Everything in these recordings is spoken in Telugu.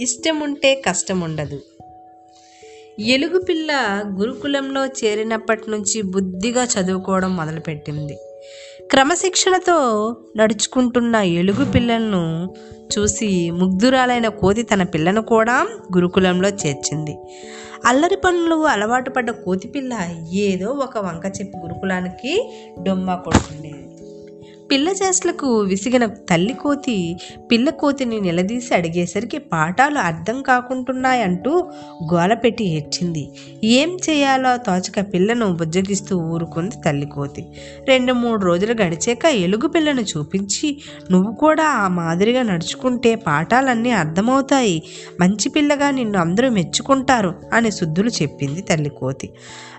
ఇష్టం ఉంటే కష్టం ఉండదు ఎలుగు పిల్ల గురుకులంలో చేరినప్పటి నుంచి బుద్ధిగా చదువుకోవడం మొదలుపెట్టింది. క్రమశిక్షణతో నడుచుకుంటున్న ఎలుగు పిల్లలను చూసి ముగ్ధురాలైన కోతి తన పిల్లను కూడా గురుకులంలో చేర్చింది. అల్లరి పనులు అలవాటు పడ్డ కోతి పిల్ల ఏదో ఒక వంక చెప్పి గురుకులానికి డొమ్మ కొడుతుండేది. పిల్ల చేష్టలకు విసిగిన తల్లి కోతి పిల్ల కోతిని నిలదీసి అడిగేసరికి పాఠాలు అర్థం కాకుంటున్నాయంటూ గోల పెట్టి ఏడ్చింది. ఏం చేయాలో తోచక పిల్లను బుజ్జగిస్తూ ఊరుకుంది తల్లి కోతి. రెండు మూడు రోజులు గడిచాక ఎలుగు పిల్లను చూపించి నువ్వు కూడా ఆ మాదిరిగా నడుచుకుంటే పాఠాలన్నీ అర్థమవుతాయి. మంచి పిల్లగా నిన్ను అందరూ మెచ్చుకుంటారు అని శుద్ధులు చెప్పింది తల్లి కోతి.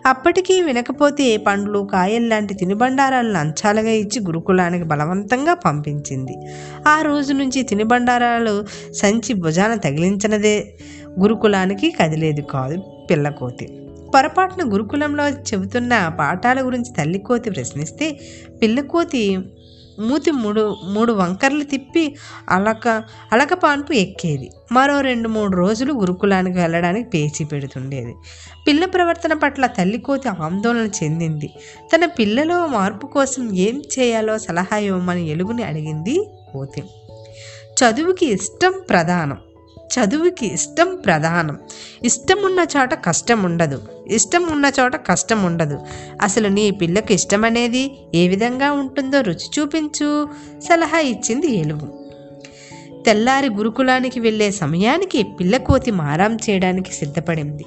అప్పటికీ వినకపోతే పండ్లు కాయల్లాంటి తినుబండారాలను లంచాలుగా ఇచ్చి గురుకులానికి బలవంతంగా పంపించింది. ఆ రోజు నుంచి తినిబండారాలు సంచి భుజాన తగిలించినదే గురుకులానికి కదిలేదు కాదు పిల్లకోతి. పొరపాటున గురుకులంలో చెబుతున్న పాఠాల గురించి తల్లి కోతి ప్రశ్నిస్తే పిల్లకోతి మూతి మూడు మూడు వంకర్లు తిప్పి అలక అలక పాన్పు ఎక్కేది. మరో రెండు మూడు రోజులు గురుకులానికి వెళ్ళడానికి పేచి పెడుతుండేది. పిల్ల ప్రవర్తన పట్ల తల్లి కోతి ఆందోళన చెందింది. తన పిల్లలో మార్పు కోసం ఏం చేయాలో సలహా ఇవ్వమని ఎలుగుని అడిగింది కోతి. చదువుకి ఇష్టం ప్రధానం. చదువుకి ఇష్టం ప్రధానం. ఇష్టం ఉన్న చోట కష్టం ఉండదు ఇష్టం ఉన్న చోట కష్టం ఉండదు అసలు నీ పిల్లకు ఇష్టం అనేది ఏ విధంగా ఉంటుందో రుచి చూపించు. సలహా ఇచ్చింది ఏలుగు తెల్లారి గురుకులానికి వెళ్ళే సమయానికి పిల్లకోతి మారాం చేయడానికి సిద్ధపడింది.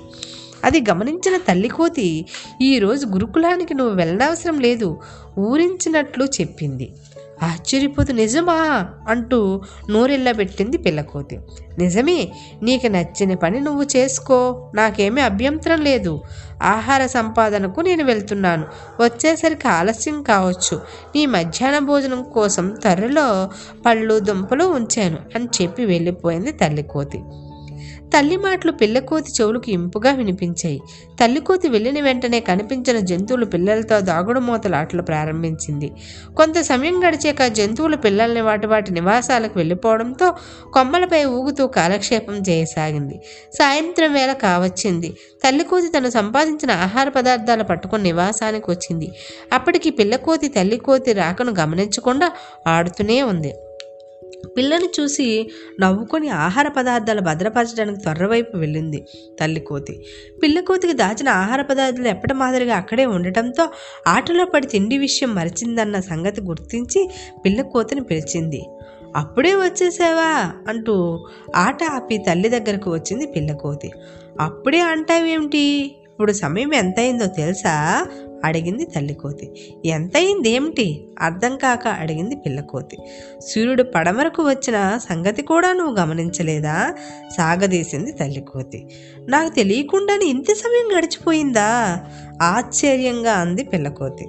అది గమనించిన తల్లి కోతి ఈరోజు గురుకులానికి నువ్వు వెళ్ళనవసరం లేదు. ఊరించినట్లు చెప్పింది. ఆశ్చర్యపోతూ నిజమా? అంటూ నోరెళ్ళబెట్టింది పిల్లకోతి. నిజమే నీకు నచ్చిన పని నువ్వు చేసుకో నాకేమీ అభ్యంతరం లేదు. ఆహార సంపాదనకు నేను వెళ్తున్నాను. వచ్చేసరికి ఆలస్యం కావచ్చు. నీ మధ్యాహ్న భోజనం కోసం తర్రలో పళ్ళు దుంపలు ఉంచాను అని చెప్పి వెళ్ళిపోయింది తల్లి కోతి తల్లి మాటలు పిల్లకోతి చెవులకు ఇంపుగా వినిపించాయి. తల్లికోతి వెళ్ళిన వెంటనే కనిపించిన జంతువులు పిల్లలతో దాగుడు ప్రారంభించింది. కొంత సమయం గడిచాక జంతువులు పిల్లల్ని వాటి వాటి నివాసాలకు వెళ్ళిపోవడంతో కొమ్మలపై ఊగుతూ కాలక్షేపం చేయసాగింది. సాయంత్రం వేళ కావచ్చింది. తల్లికోతి తను సంపాదించిన ఆహార పదార్థాలు పట్టుకుని నివాసానికి వచ్చింది. అప్పటికి పిల్లకోతి తల్లికోతి రాకను గమనించకుండా ఆడుతూనే ఉంది. పిల్లని చూసి నవ్వుకొని ఆహార పదార్థాలు భద్రపరచడానికి త్వరవైపు వెళ్ళింది తల్లి కోతి. పిల్ల కోతికి దాచిన ఆహార పదార్థాలు ఎప్పటి మాదిరిగా అక్కడే ఉండటంతో ఆటలో పడి తిండి విషయం మరిచిందన్న సంగతి గుర్తించి పిల్ల కోతిని పిలిచింది. అప్పుడే వచ్చేసావా? అంటూ ఆట ఆపి తల్లి దగ్గరకు వచ్చింది పిల్ల కోతి. అప్పుడే అంటావేమిటి? ఇప్పుడు సమయం ఎంతయిందో తెలుసా? అడిగింది తల్లికోతి ఎంతయింది ఏమిటి అర్థం కాక అడిగింది పిల్లకోతి సూర్యుడు పడమరకు వచ్చిన సంగతి కూడా నువ్వు గమనించలేదా? సాగదీసింది తల్లికోతి నాకు తెలియకుండానే ఇంత సమయం గడిచిపోయిందా? ఆశ్చర్యంగా అంది పిల్లకోతి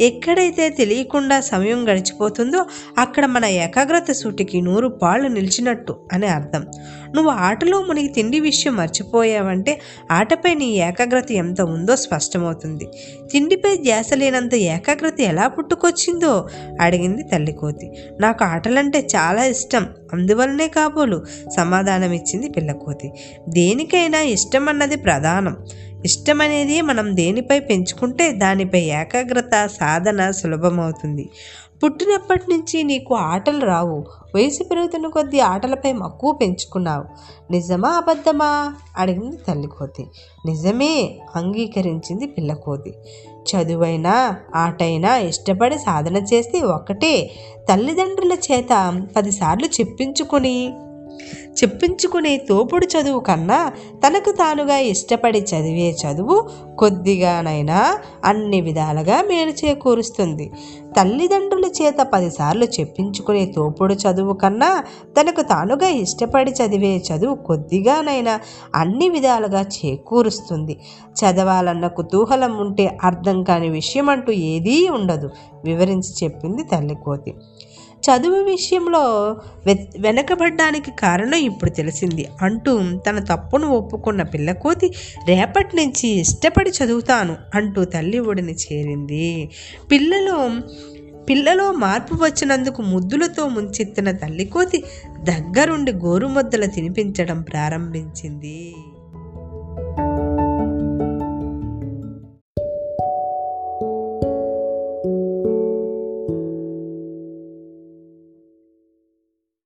ఎక్కడైతే తెలియకుండా సమయం గడిచిపోతుందో అక్కడ మన ఏకాగ్రత సూటికి నూరు పాళ్ళు నిలిచినట్టు అని అర్థం. నువ్వు ఆటలో మునిగి తిండి విషయం మర్చిపోయావంటే ఆటపై నీ ఏకాగ్రత ఎంత ఉందో స్పష్టమవుతుంది. తిండిపై ధ్యాస లేనంత ఏకాగ్రత ఎలా పుట్టుకొచ్చిందో? అడిగింది తల్లి కోతి. నాకు ఆటలంటే చాలా ఇష్టం. అందువలనే కాబోలు సమాధానం ఇచ్చింది పిల్లకోతి దేనికైనా ఇష్టం అన్నది ప్రధానం. ఇష్టం అనేది మనం దేనిపై పెంచుకుంటే దానిపై ఏకాగ్రత సాధన సులభమవుతుంది. పుట్టినప్పటి నుంచి నీకు ఆటలు రావు. వయసు పెరుగుతున్న కొద్దీ ఆటలపై మక్కువ పెంచుకున్నావు. నిజమా అబద్ధమా? అడిగింది తల్లికోతి నిజమే అంగీకరించింది పిల్లకోతి చదువైనా ఆటైనా ఇష్టపడి సాధన చేస్తే ఒకటే తల్లిదండ్రుల చేత పదిసార్లు చెప్పించుకొని చెప్పించుకునే తోపుడు చదువు కన్నా తనకు తానుగా ఇష్టపడి చదివే చదువు కొద్దిగానైనా అన్ని విధాలుగా మేలు చేకూరుస్తుంది. తల్లిదండ్రుల చేత పదిసార్లు చెప్పించుకునే తోపుడు చదువు కన్నా తనకు తానుగా ఇష్టపడి చదివే చదువు కొద్దిగానైనా అన్ని విధాలుగా చేకూరుస్తుంది. చదవాలన్న కుతూహలం ఉంటే అర్థం కాని విషయం అంటూ ఏదీ ఉండదు. వివరించి చెప్పింది తల్లి కోతి. చదువు విషయంలో వె వెనకబడ్డానికి కారణం ఇప్పుడు తెలిసింది. అంటూ తన తప్పును ఒప్పుకున్న పిల్లకోతి రేపటి నుంచి ఇష్టపడి చదువుతాను అంటూ తల్లి ఒడిని చేరింది. పిల్లలు పిల్లలో మార్పు వచ్చినందుకు ముద్దులతో ముంచెత్తిన తల్లికోతి దగ్గరుండి గోరుముద్దలు తినిపించడం ప్రారంభించింది.